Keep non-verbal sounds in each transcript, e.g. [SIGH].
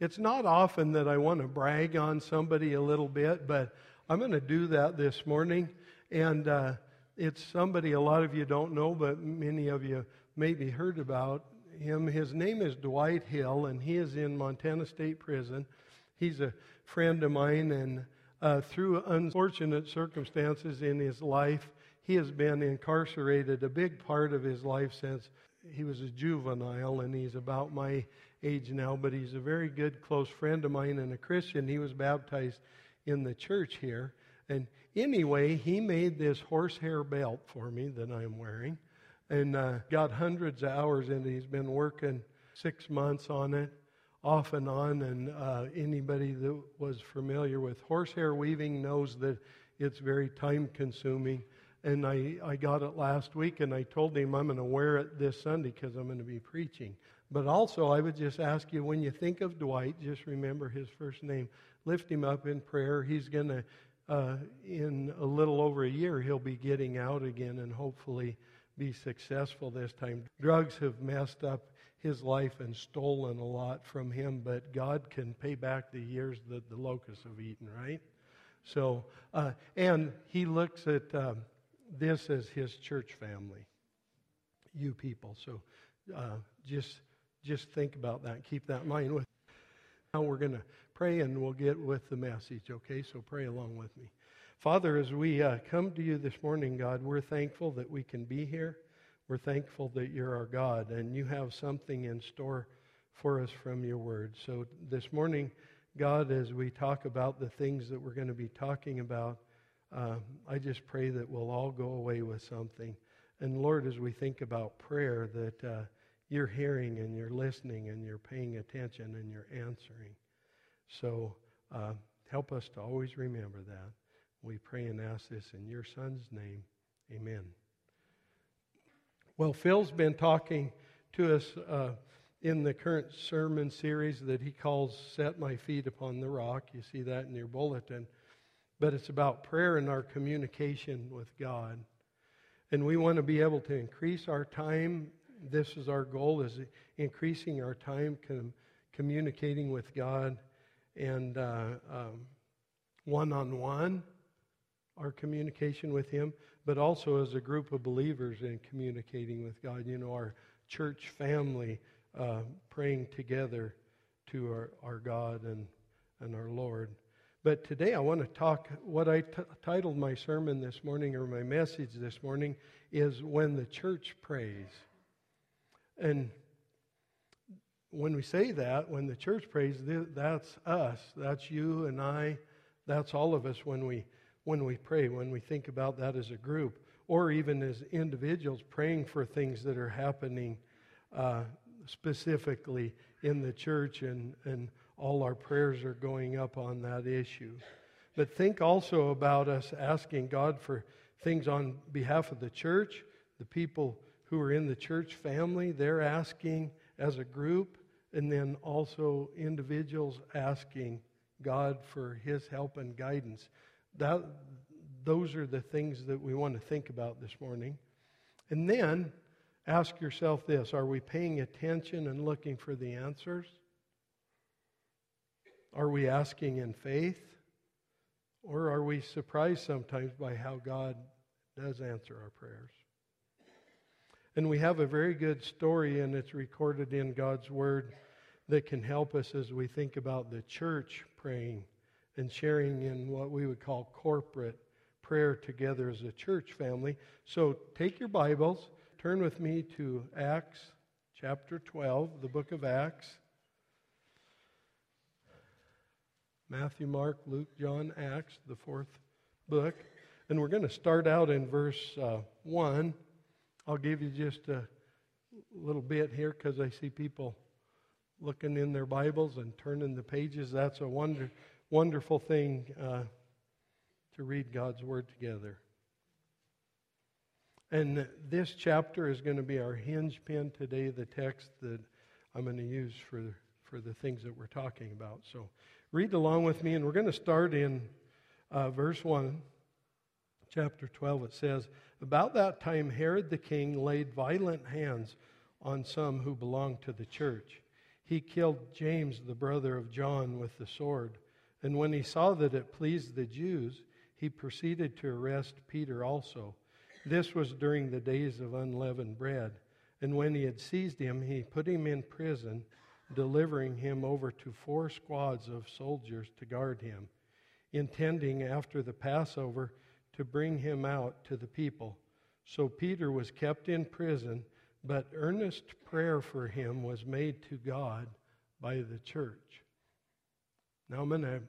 it's not often that I want to brag on somebody a little bit, but I'm going to do that this morning. And uh, it's somebody a lot of you don't know, but many of you maybe heard about him. His name is Dwight Hill, and he is in Montana State Prison. He's a friend of mine, and uh, through unfortunate circumstances in his life, he has been incarcerated a big part of his life since he was a juvenile, and he's about my age now, but he's a very good, close friend of mine and a Christian. He was baptized in the church here. And anyway, he made this horsehair belt for me that I'm wearing and uh, got hundreds of hours in it. He's been working six months on it, off and on. And uh, anybody that was familiar with horsehair weaving knows that it's very time consuming. And I, I got it last week, and I told him I'm going to wear it this Sunday because I'm going to be preaching. But also, I would just ask you when you think of Dwight, just remember his first name. Lift him up in prayer. He's going to, uh, in a little over a year, he'll be getting out again and hopefully be successful this time. Drugs have messed up his life and stolen a lot from him, but God can pay back the years that the locusts have eaten, right? So, uh, and he looks at um, this as his church family, you people. So, uh, just just think about that. and Keep that in mind. With now, we're going to pray and we'll get with the message. Okay, so pray along with me. Father, as we uh, come to you this morning, God, we're thankful that we can be here. We're thankful that you're our God and you have something in store for us from your word. So this morning, God, as we talk about the things that we're going to be talking about, uh, I just pray that we'll all go away with something. And Lord, as we think about prayer, that uh, you're hearing and you're listening and you're paying attention and you're answering. So uh, help us to always remember that. We pray and ask this in your Son's name. Amen. Well, Phil's been talking to us uh, in the current sermon series that he calls Set My Feet Upon the Rock. You see that in your bulletin. But it's about prayer and our communication with God. And we want to be able to increase our time. This is our goal, is increasing our time com- communicating with God and one on one our communication with Him, but also as a group of believers in communicating with God. You know, our church family uh, praying together to our, our God and, and our Lord. But today I want to talk, what I t- titled my sermon this morning or my message this morning is When the Church Prays. And when we say that, when the church prays, that's us. That's you and I. That's all of us when we when we pray, when we think about that as a group, or even as individuals praying for things that are happening uh, specifically in the church, and, and all our prayers are going up on that issue. But think also about us asking God for things on behalf of the church, the people who are in the church family, they're asking as a group, and then also individuals asking God for His help and guidance. That, those are the things that we want to think about this morning. And then ask yourself this Are we paying attention and looking for the answers? Are we asking in faith? Or are we surprised sometimes by how God does answer our prayers? And we have a very good story, and it's recorded in God's Word that can help us as we think about the church praying and sharing in what we would call corporate prayer together as a church family. So take your Bibles, turn with me to Acts chapter 12, the book of Acts. Matthew, Mark, Luke, John, Acts, the fourth book. And we're going to start out in verse uh, 1. I'll give you just a little bit here because I see people looking in their Bibles and turning the pages. That's a wonder wonderful thing uh, to read God's Word together. And this chapter is going to be our hinge pin today, the text that I'm going to use for, for the things that we're talking about. So read along with me, and we're going to start in uh, verse 1, chapter 12. It says, About that time, Herod the king laid violent hands on some who belonged to the church he killed James, the brother of John, with the sword. And when he saw that it pleased the Jews, he proceeded to arrest Peter also. This was during the days of unleavened bread. And when he had seized him, he put him in prison, delivering him over to four squads of soldiers to guard him, intending after the Passover to bring him out to the people. So Peter was kept in prison, but earnest prayer for him was made to God by the church. Now I'm going to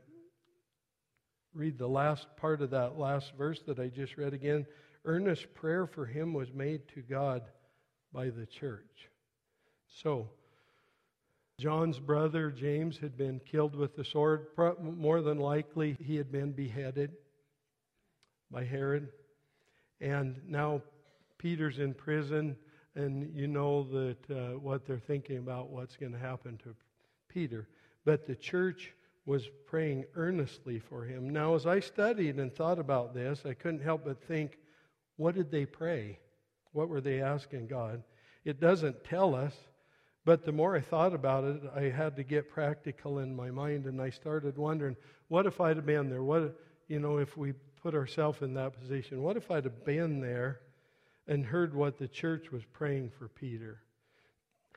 read the last part of that last verse that I just read again. Earnest prayer for him was made to God by the church. So, John's brother James had been killed with the sword. More than likely, he had been beheaded by Herod. And now Peter's in prison, and you know that uh, what they're thinking about what's going to happen to Peter. But the church was praying earnestly for him. Now, as I studied and thought about this, I couldn't help but think, what did they pray? What were they asking God? It doesn't tell us, but the more I thought about it, I had to get practical in my mind, and I started wondering, what if I'd have been there? What, you know, if we put ourselves in that position? What if I'd have been there and heard what the church was praying for Peter?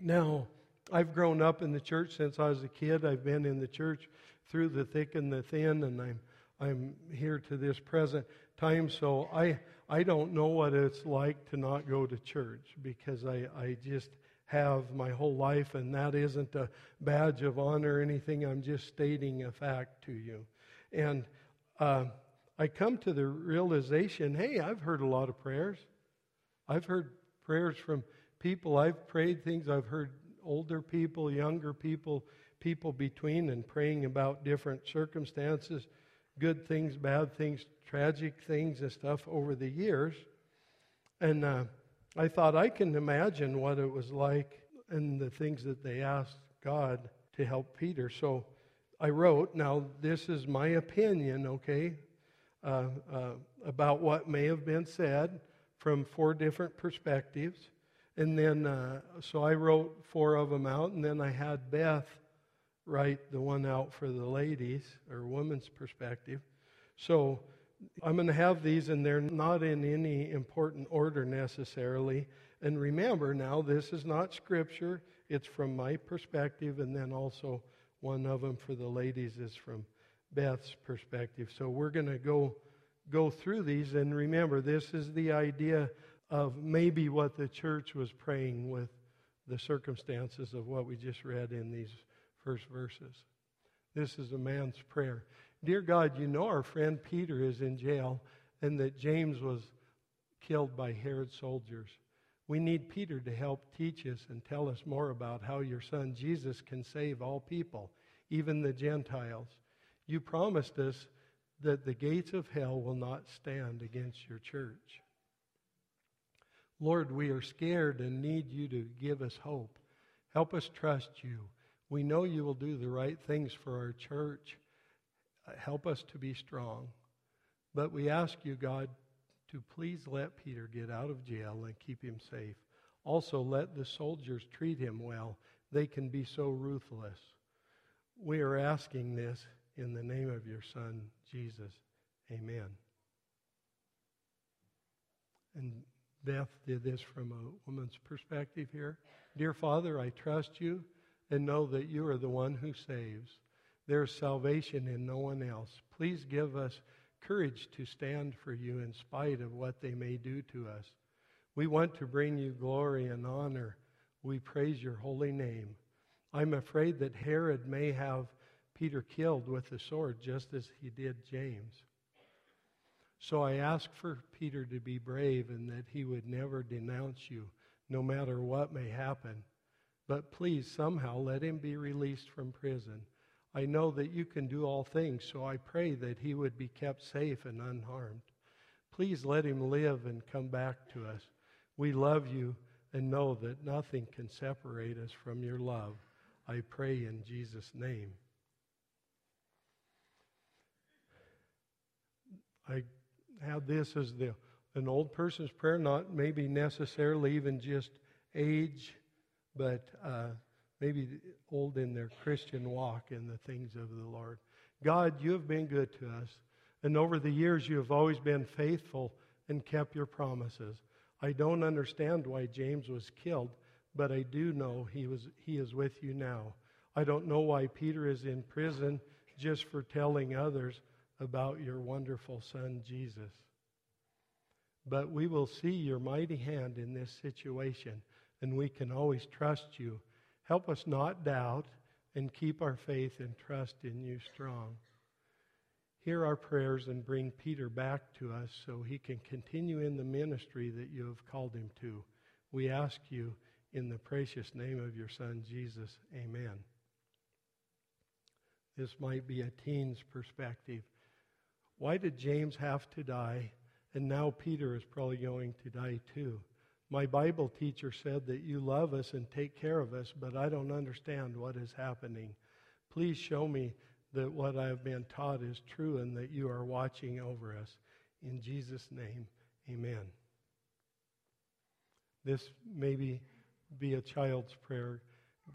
Now, I've grown up in the church since I was a kid. I've been in the church through the thick and the thin, and I'm I'm here to this present time. So I I don't know what it's like to not go to church because I, I just have my whole life, and that isn't a badge of honor or anything. I'm just stating a fact to you. And uh, I come to the realization hey, I've heard a lot of prayers. I've heard prayers from people. I've prayed things. I've heard older people, younger people, people between, and praying about different circumstances, good things, bad things, tragic things and stuff over the years. And uh, I thought I can imagine what it was like and the things that they asked God to help Peter. So I wrote, now this is my opinion, okay, uh, uh, about what may have been said from four different perspectives. And then, uh, so I wrote four of them out, and then I had Beth write the one out for the ladies or women's perspective. So I'm going to have these, and they're not in any important order necessarily. And remember now, this is not scripture, it's from my perspective, and then also one of them for the ladies is from Beth's perspective. So we're going to go go through these and remember this is the idea of maybe what the church was praying with the circumstances of what we just read in these first verses. This is a man's prayer. Dear God, you know our friend Peter is in jail and that James was killed by Herod's soldiers. We need Peter to help teach us and tell us more about how your son Jesus can save all people, even the Gentiles. You promised us that the gates of hell will not stand against your church. Lord, we are scared and need you to give us hope. Help us trust you. We know you will do the right things for our church help us to be strong. But we ask you, God, to please let Peter get out of jail and keep him safe. Also, let the soldiers treat him well. They can be so ruthless. We are asking this in the name of your Son, Jesus. Amen. And Beth did this from a woman's perspective here. Dear Father, I trust you and know that you are the one who saves. There's salvation in no one else. Please give us courage to stand for you in spite of what they may do to us. We want to bring you glory and honor. We praise your holy name. I'm afraid that Herod may have Peter killed with the sword just as he did James. So I ask for Peter to be brave and that he would never denounce you, no matter what may happen. But please, somehow, let him be released from prison. I know that you can do all things, so I pray that he would be kept safe and unharmed. Please let him live and come back to us. We love you and know that nothing can separate us from your love. I pray in Jesus' name. I have this as the an old person's prayer, not maybe necessarily even just age, but uh, maybe old in their Christian walk in the things of the Lord. God, you have been good to us. And over the years, you have always been faithful and kept your promises. I don't understand why James was killed, but I do know he, was, he is with you now. I don't know why Peter is in prison just for telling others about your wonderful son, Jesus. But we will see your mighty hand in this situation, and we can always trust you. Help us not doubt and keep our faith and trust in you strong. Hear our prayers and bring Peter back to us so he can continue in the ministry that you have called him to. We ask you in the precious name of your Son, Jesus. Amen. This might be a teen's perspective. Why did James have to die? And now Peter is probably going to die too. My Bible teacher said that you love us and take care of us, but I don't understand what is happening. Please show me that what I have been taught is true and that you are watching over us. In Jesus' name, amen. This maybe be a child's prayer.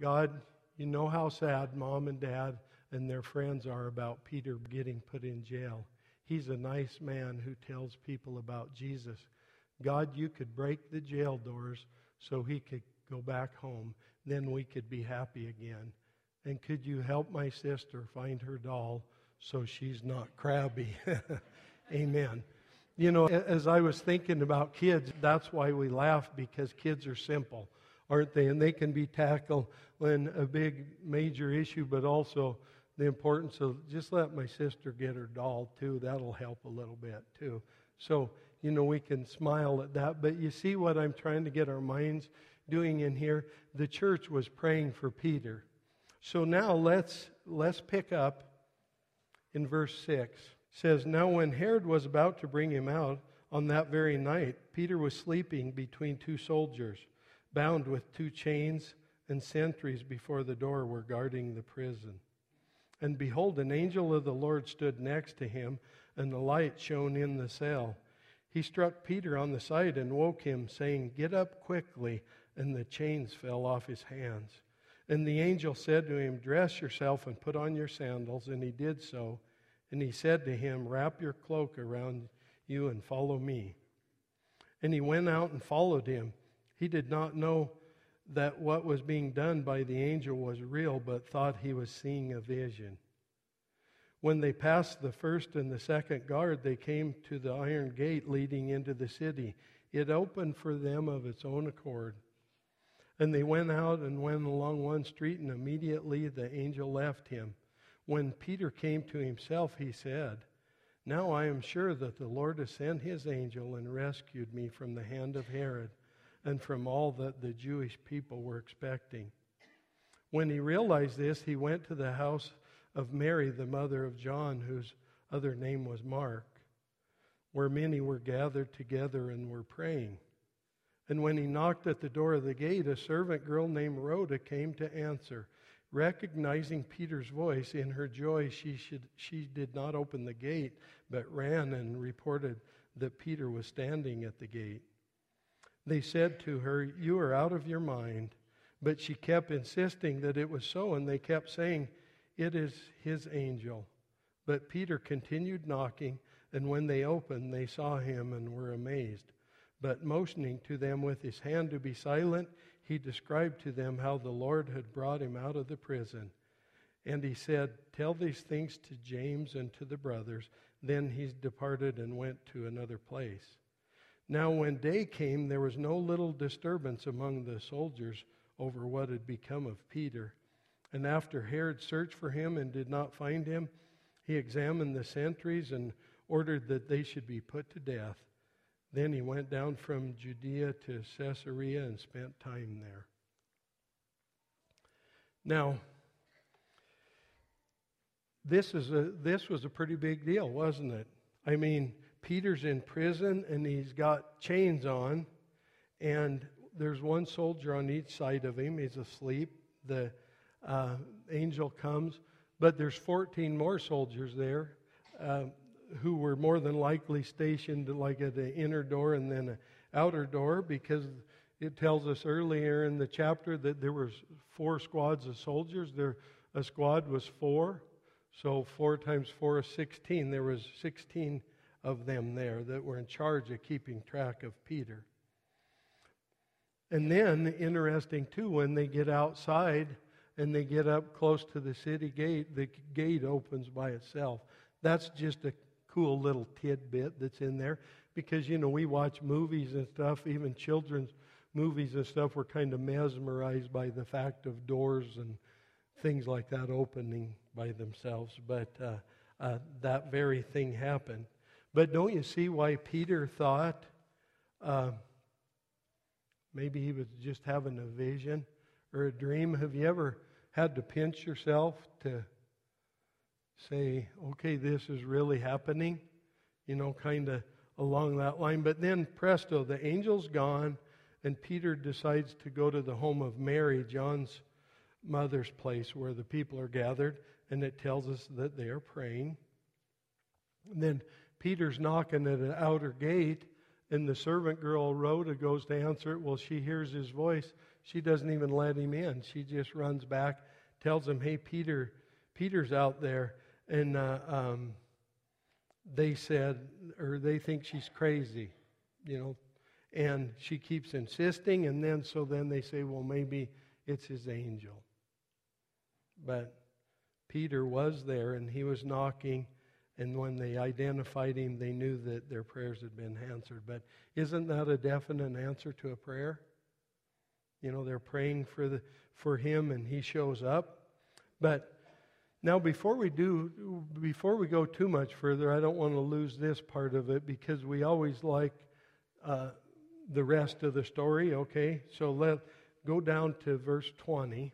God, you know how sad mom and dad and their friends are about Peter getting put in jail. He's a nice man who tells people about Jesus. God, you could break the jail doors so he could go back home. Then we could be happy again. And could you help my sister find her doll so she's not crabby? [LAUGHS] Amen. You know, as I was thinking about kids, that's why we laugh because kids are simple, aren't they? And they can be tackled when a big major issue, but also the importance of just let my sister get her doll too. That'll help a little bit too. So, you know, we can smile at that. But you see what I'm trying to get our minds doing in here? The church was praying for Peter. So now let's let's pick up in verse 6. It says, Now when Herod was about to bring him out on that very night, Peter was sleeping between two soldiers, bound with two chains, and sentries before the door were guarding the prison. And behold, an angel of the Lord stood next to him, and the light shone in the cell. He struck Peter on the side and woke him, saying, Get up quickly. And the chains fell off his hands. And the angel said to him, Dress yourself and put on your sandals. And he did so. And he said to him, Wrap your cloak around you and follow me. And he went out and followed him. He did not know that what was being done by the angel was real, but thought he was seeing a vision. When they passed the first and the second guard, they came to the iron gate leading into the city. It opened for them of its own accord. And they went out and went along one street, and immediately the angel left him. When Peter came to himself, he said, Now I am sure that the Lord has sent his angel and rescued me from the hand of Herod and from all that the Jewish people were expecting. When he realized this, he went to the house of Mary, the mother of John, whose other name was Mark, where many were gathered together and were praying. And when he knocked at the door of the gate, a servant girl named Rhoda came to answer. Recognizing Peter's voice, in her joy, she, should, she did not open the gate, but ran and reported that Peter was standing at the gate. They said to her, You are out of your mind. But she kept insisting that it was so, and they kept saying, It is his angel. But Peter continued knocking, and when they opened, they saw him and were amazed. But motioning to them with his hand to be silent, he described to them how the Lord had brought him out of the prison. And he said, Tell these things to James and to the brothers. Then he departed and went to another place. Now, when day came, there was no little disturbance among the soldiers over what had become of Peter. And after Herod searched for him and did not find him, he examined the sentries and ordered that they should be put to death. Then he went down from Judea to Caesarea and spent time there. Now, this, is a, this was a pretty big deal, wasn't it? I mean, Peter's in prison and he's got chains on, and there's one soldier on each side of him. He's asleep. The uh, angel comes, but there's 14 more soldiers there. Uh, who were more than likely stationed like at the inner door and then an outer door because it tells us earlier in the chapter that there was four squads of soldiers. There, a squad was four, so four times four is 16. There was 16 of them there that were in charge of keeping track of Peter. And then, interesting too, when they get outside and they get up close to the city gate, the gate opens by itself. That's just a cool little tidbit that's in there because, you know, we watch movies and stuff, even children's movies and stuff, we're kind of mesmerized by the fact of doors and things like that opening by themselves. But uh, uh, that very thing happened. But don't you see why Peter thought uh, maybe he was just having a vision or a dream? Have you ever had to pinch yourself to say, okay, this is really happening? You know, kind of along that line. But then, presto, the angel's gone, and Peter decides to go to the home of Mary, John's mother's place, where the people are gathered, and it tells us that they are praying. And then Peter's knocking at an outer gate, and the servant girl, Rhoda, goes to answer it. Well, she hears his voice. She doesn't even let him in. She just runs back, tells him, Hey, Peter, Peter's out there. And uh, um, they said, or they think she's crazy, you know. And she keeps insisting, and then so then they say, Well, maybe it's his angel. But Peter was there, and he was knocking and when they identified him, they knew that their prayers had been answered. But isn't that a definite answer to a prayer? You know, they're praying for, the, for him and he shows up. But now, before we do, before we go too much further, I don't want to lose this part of it because we always like uh, the rest of the story. Okay, so let's go down to verse 20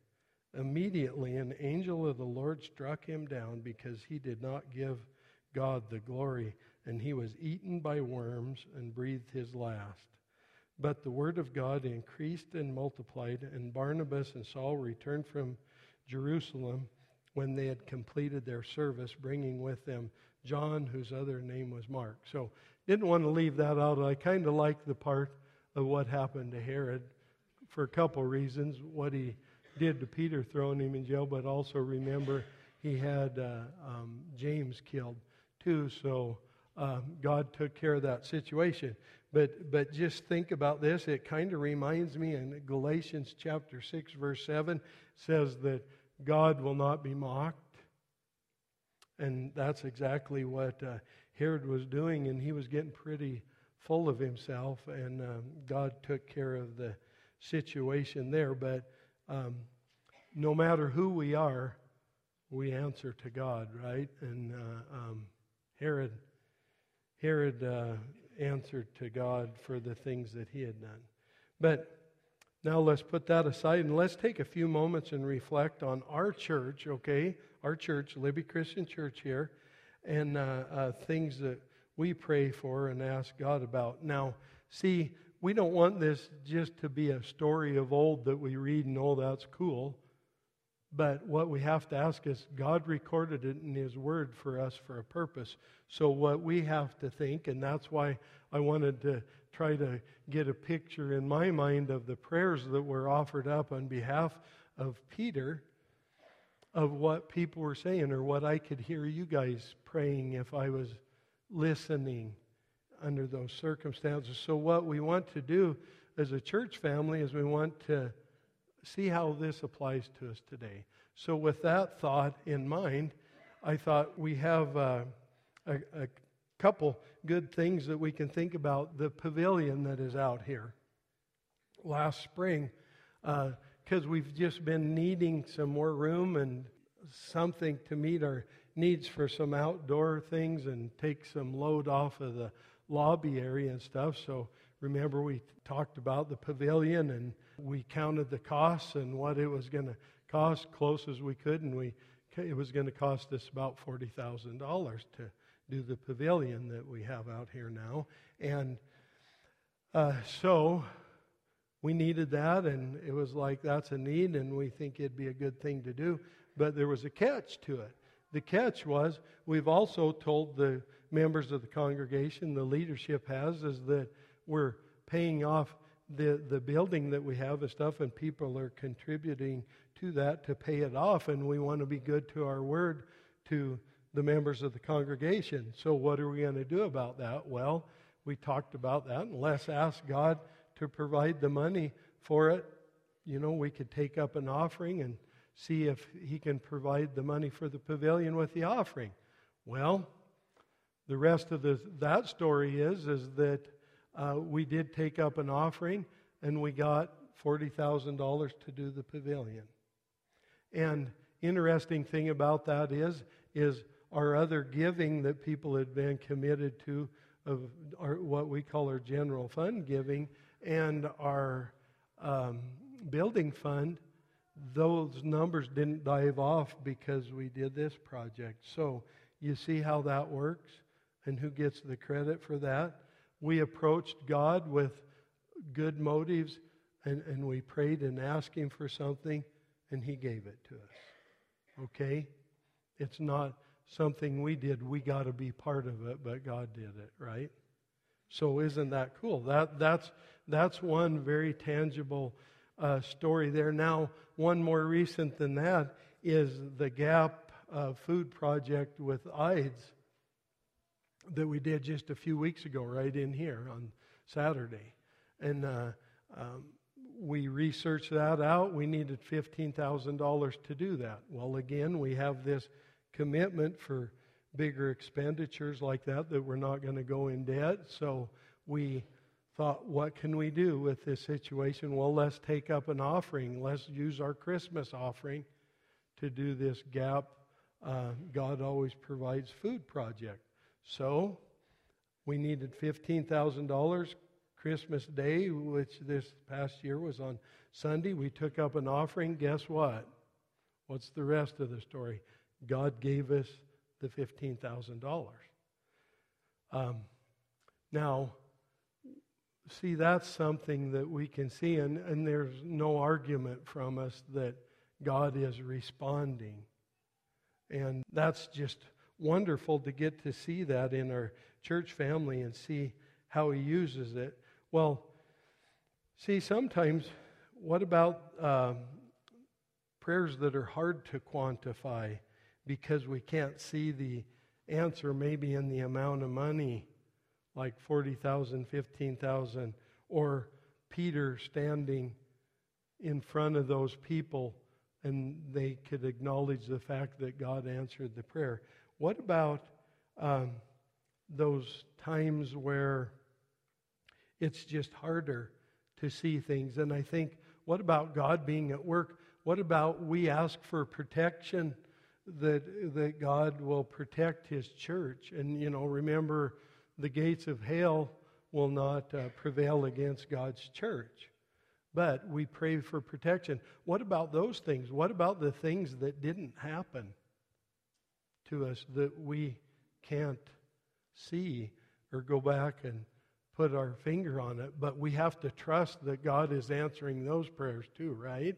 Immediately, an angel of the Lord struck him down because he did not give God the glory, and he was eaten by worms and breathed his last. But the word of God increased and multiplied, and Barnabas and Saul returned from Jerusalem when they had completed their service, bringing with them John, whose other name was Mark. So, didn't want to leave that out. I kind of like the part of what happened to Herod for a couple reasons. What he did to Peter throwing him in jail, but also remember he had uh, um, James killed too. So um, God took care of that situation. But but just think about this. It kind of reminds me in Galatians chapter six, verse seven, says that God will not be mocked, and that's exactly what uh, Herod was doing, and he was getting pretty full of himself, and um, God took care of the situation there. But um, no matter who we are, we answer to God, right? And uh, um, Herod, Herod uh, answered to God for the things that he had done. But now let's put that aside and let's take a few moments and reflect on our church, okay? Our church, Libby Christian Church here, and uh, uh things that we pray for and ask God about. Now, see, we don't want this just to be a story of old that we read and oh, that's cool. But what we have to ask is God recorded it in His Word for us for a purpose. So, what we have to think, and that's why I wanted to try to get a picture in my mind of the prayers that were offered up on behalf of Peter, of what people were saying, or what I could hear you guys praying if I was listening under those circumstances. So, what we want to do as a church family is we want to see how this applies to us today. So, with that thought in mind, I thought we have uh, a, a couple good things that we can think about. The pavilion that is out here. Last spring, because uh, we've just been needing some more room and something to meet our needs for some outdoor things and take some load off of the lobby area and stuff. So remember we talked about the pavilion and we counted the costs and what it was going to cost close as we could, and we it was going to cost us about forty thousand dollars to do the pavilion that we have out here now, and uh, so we needed that, and it was like that's a need, and we think it'd be a good thing to do. But there was a catch to it. The catch was we've also told the members of the congregation, the leadership has, is that we're paying off the, the building that we have and stuff, and people are contributing to that to pay it off, and we want to be good to our word to the members of the congregation. So, what are we going to do about that? Well, we talked about that, and let's ask God to provide the money for it. You know, we could take up an offering and see if He can provide the money for the pavilion with the offering. Well, the rest of the, that story is is that uh, we did take up an offering and we got $40,000 to do the pavilion. And interesting thing about that is, is our other giving that people had been committed to of our, what we call our general fund giving and our um, building fund, those numbers didn't dive off because we did this project. So you see how that works and who gets the credit for that? we approached God with good motives and, and we prayed and asked Him for something, and He gave it to us. Okay? It's not something we did. We got to be part of it, but God did it, right? So isn't that cool? That, that's, that's one very tangible uh, story there. Now, one more recent than that is the Gap uh, Food Project with IDES that we did just a few weeks ago, right in here on Saturday. And uh, um, we researched that out. We needed $15,000 to do that. Well, again, we have this commitment for bigger expenditures like that that we're not going to go in debt. So we thought, what can we do with this situation? Well, let's take up an offering. Let's use our Christmas offering to do this gap. Uh, God always provides food project. So we needed $15,000 Christmas Day, which this past year was on Sunday. We took up an offering. Guess what? What's the rest of the story? God gave us the $15,000. Um, now, see, that's something that we can see, and, and there's no argument from us that God is responding. And that's just wonderful to get to see that in our church family and see how he uses it. Well, see, sometimes, what about um, prayers that are hard to quantify because we can't see the answer maybe in the amount of money, like 40,000, 15,000, or Peter standing in front of those people and they could acknowledge the fact that God answered the prayer. What about um, those times where it's just harder to see things? And I think, what about God being at work? What about we ask for protection that, that God will protect His church? And, you know, remember, the gates of hell will not uh, prevail against God's church. But we pray for protection. What about those things? What about the things that didn't happen? To us that we can't see or go back and put our finger on it, but we have to trust that God is answering those prayers too, right?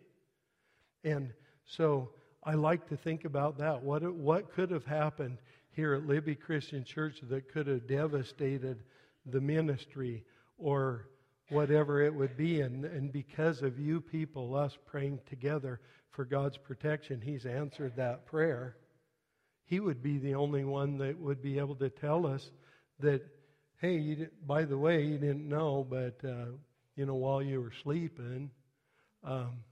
And so I like to think about that. What, what could have happened here at Libby Christian Church that could have devastated the ministry or whatever it would be? And, and because of you people, us praying together for God's protection, He's answered that prayer he would be the only one that would be able to tell us that, hey, by the way, you didn't know, but, uh, you know, while you were sleeping, um,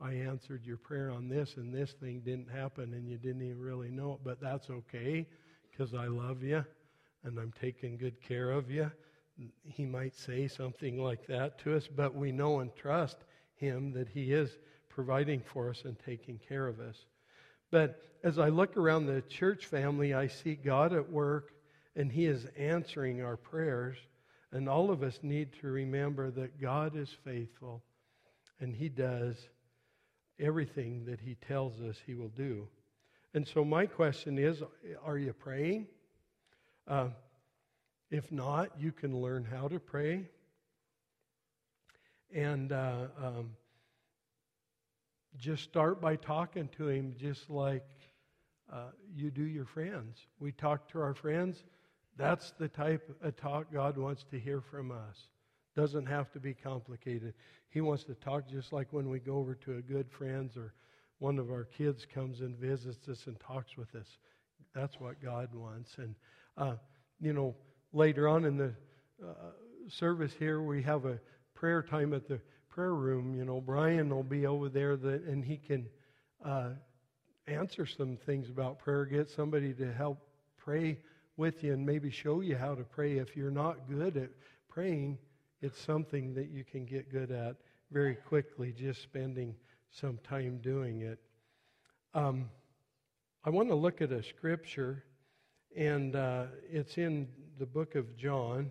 I answered your prayer on this, and this thing didn't happen, and you didn't even really know it. But that's okay, because I love you, and I'm taking good care of you. He might say something like that to us, but we know and trust him that he is providing for us and taking care of us. But as I look around the church family, I see God at work and He is answering our prayers. And all of us need to remember that God is faithful and He does everything that He tells us He will do. And so, my question is are you praying? Uh, if not, you can learn how to pray. And uh, um, just start by talking to Him just like uh, you do your friends. We talk to our friends. That's the type of talk God wants to hear from us. Doesn't have to be complicated. He wants to talk just like when we go over to a good friend's or one of our kids comes and visits us and talks with us. That's what God wants. And, uh, you know, later on in the uh, service here, we have a prayer time at the prayer room. You know, Brian will be over there that, and he can uh, answer some things about prayer, get somebody to help pray with you and maybe show you how to pray. If you're not good at praying, it's something that you can get good at very quickly, just spending some time doing it. Um, I want to look at a scripture, and uh, it's in the book of John,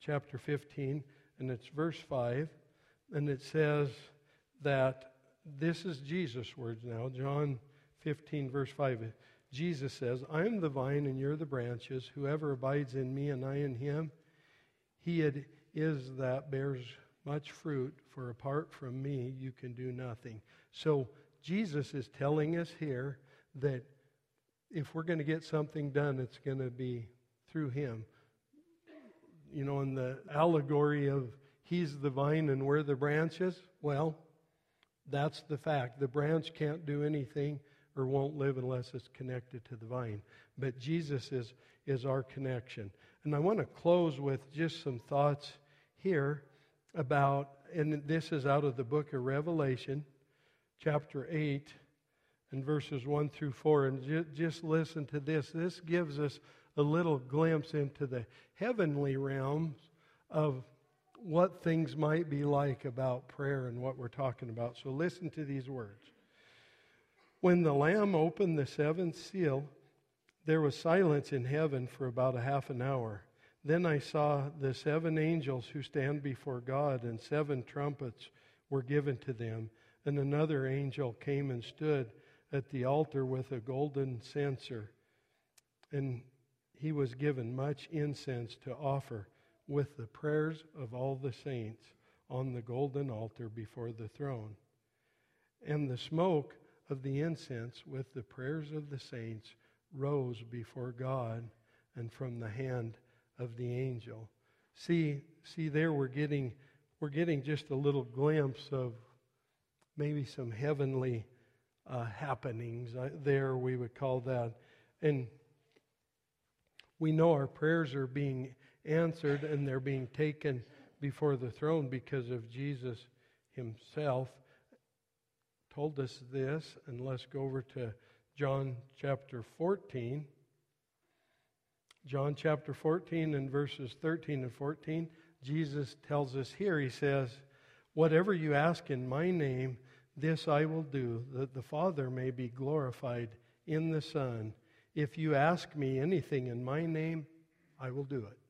chapter 15, and it's verse 5, and it says that this is Jesus' words now, John 15, verse 5. Jesus says, I am the vine and you're the branches. Whoever abides in me and I in him, he it is that bears much fruit, for apart from me, you can do nothing. So Jesus is telling us here that if we're going to get something done, it's going to be through him. You know, in the allegory of he's the vine and we're the branches, well, that's the fact. The branch can't do anything or won't live unless it's connected to the vine. But Jesus is, is our connection. And I want to close with just some thoughts here about, and this is out of the book of Revelation, chapter 8, and verses 1 through 4. And ju- just listen to this. This gives us a little glimpse into the heavenly realms of what things might be like about prayer and what we're talking about. So listen to these words. When the Lamb opened the seventh seal, there was silence in heaven for about a half an hour. Then I saw the seven angels who stand before God, and seven trumpets were given to them. And another angel came and stood at the altar with a golden censer. And he was given much incense to offer with the prayers of all the saints on the golden altar before the throne. And the smoke of the incense with the prayers of the saints rose before God and from the hand of the angel. See, see there we're getting we're getting just a little glimpse of maybe some heavenly uh, happenings uh, there we would call that and we know our prayers are being answered and they're being taken before the throne because of Jesus himself told us this, and let's go over to John chapter 14. John chapter 14 and verses 13 and 14, Jesus tells us here, He says, Whatever you ask in my name, this I will do, that the Father may be glorified in the Son. If you ask me anything in my name, I will do it.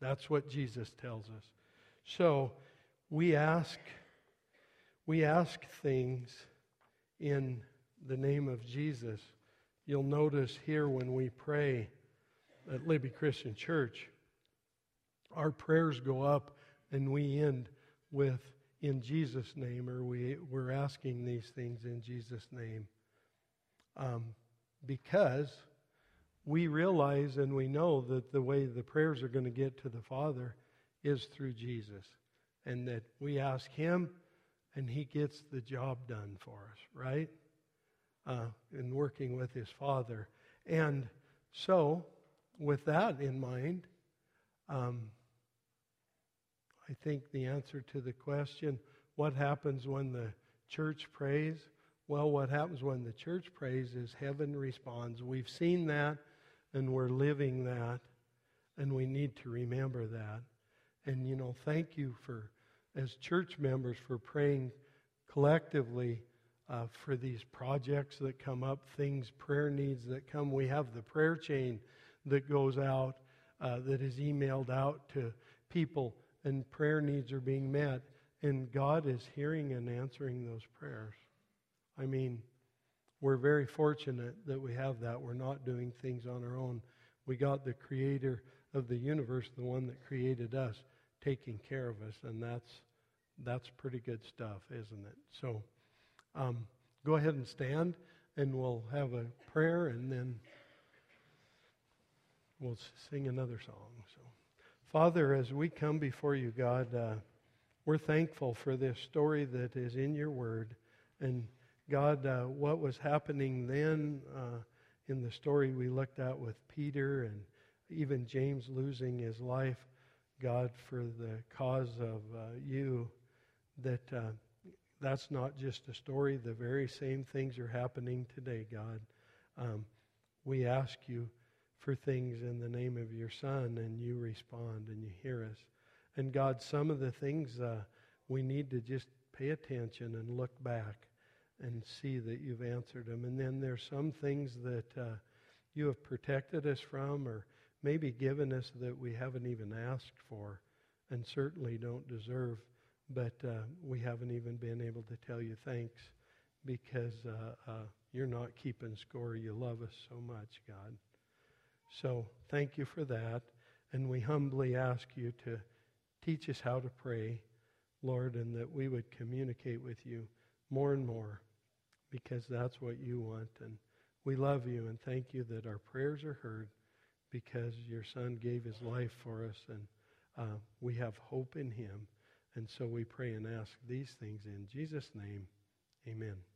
That's what Jesus tells us. So we ask we ask things in the name of Jesus. You'll notice here when we pray at Libby Christian Church, our prayers go up and we end with in Jesus' name, or we, we're asking these things in Jesus' name. Um, because we realize and we know that the way the prayers are going to get to the Father is through Jesus, and that we ask Him and he gets the job done for us, right? Uh, in working with his father. And so, with that in mind, um, I think the answer to the question, what happens when the church prays? Well, what happens when the church prays is heaven responds. We've seen that and we're living that, and we need to remember that. And, you know, thank you for as church members for praying collectively uh, for these projects that come up, things, prayer needs that come. We have the prayer chain that goes out, uh, that is emailed out to people and prayer needs are being met, and God is hearing and answering those prayers. I mean, we're very fortunate that we have that. We're not doing things on our own. We got the creator of the universe, the one that created us, taking care of us, and that's that's pretty good stuff, isn't it? So, um, go ahead and stand, and we'll have a prayer, and then we'll sing another song. So, Father, as we come before you, God, uh, we're thankful for this story that is in your Word, and God, uh, what was happening then uh, in the story we looked at with Peter and even James losing his life, God, for the cause of uh, you, that uh, that's not just a story. The very same things are happening today, God. Um, we ask you for things in the name of your Son, and you respond and you hear us. And God, some of the things uh, we need to just pay attention and look back and see that you've answered them. And then there's some things that uh, you have protected us from or maybe given us that we haven't even asked for and certainly don't deserve, but uh, we haven't even been able to tell you thanks because uh, uh, you're not keeping score. You love us so much, God. So thank you for that. And we humbly ask you to teach us how to pray, Lord, and that we would communicate with you more and more because that's what you want. And we love you and thank you that our prayers are heard because your Son gave his life for us and uh, we have hope in him. And so we pray and ask these things in Jesus' name. Amen.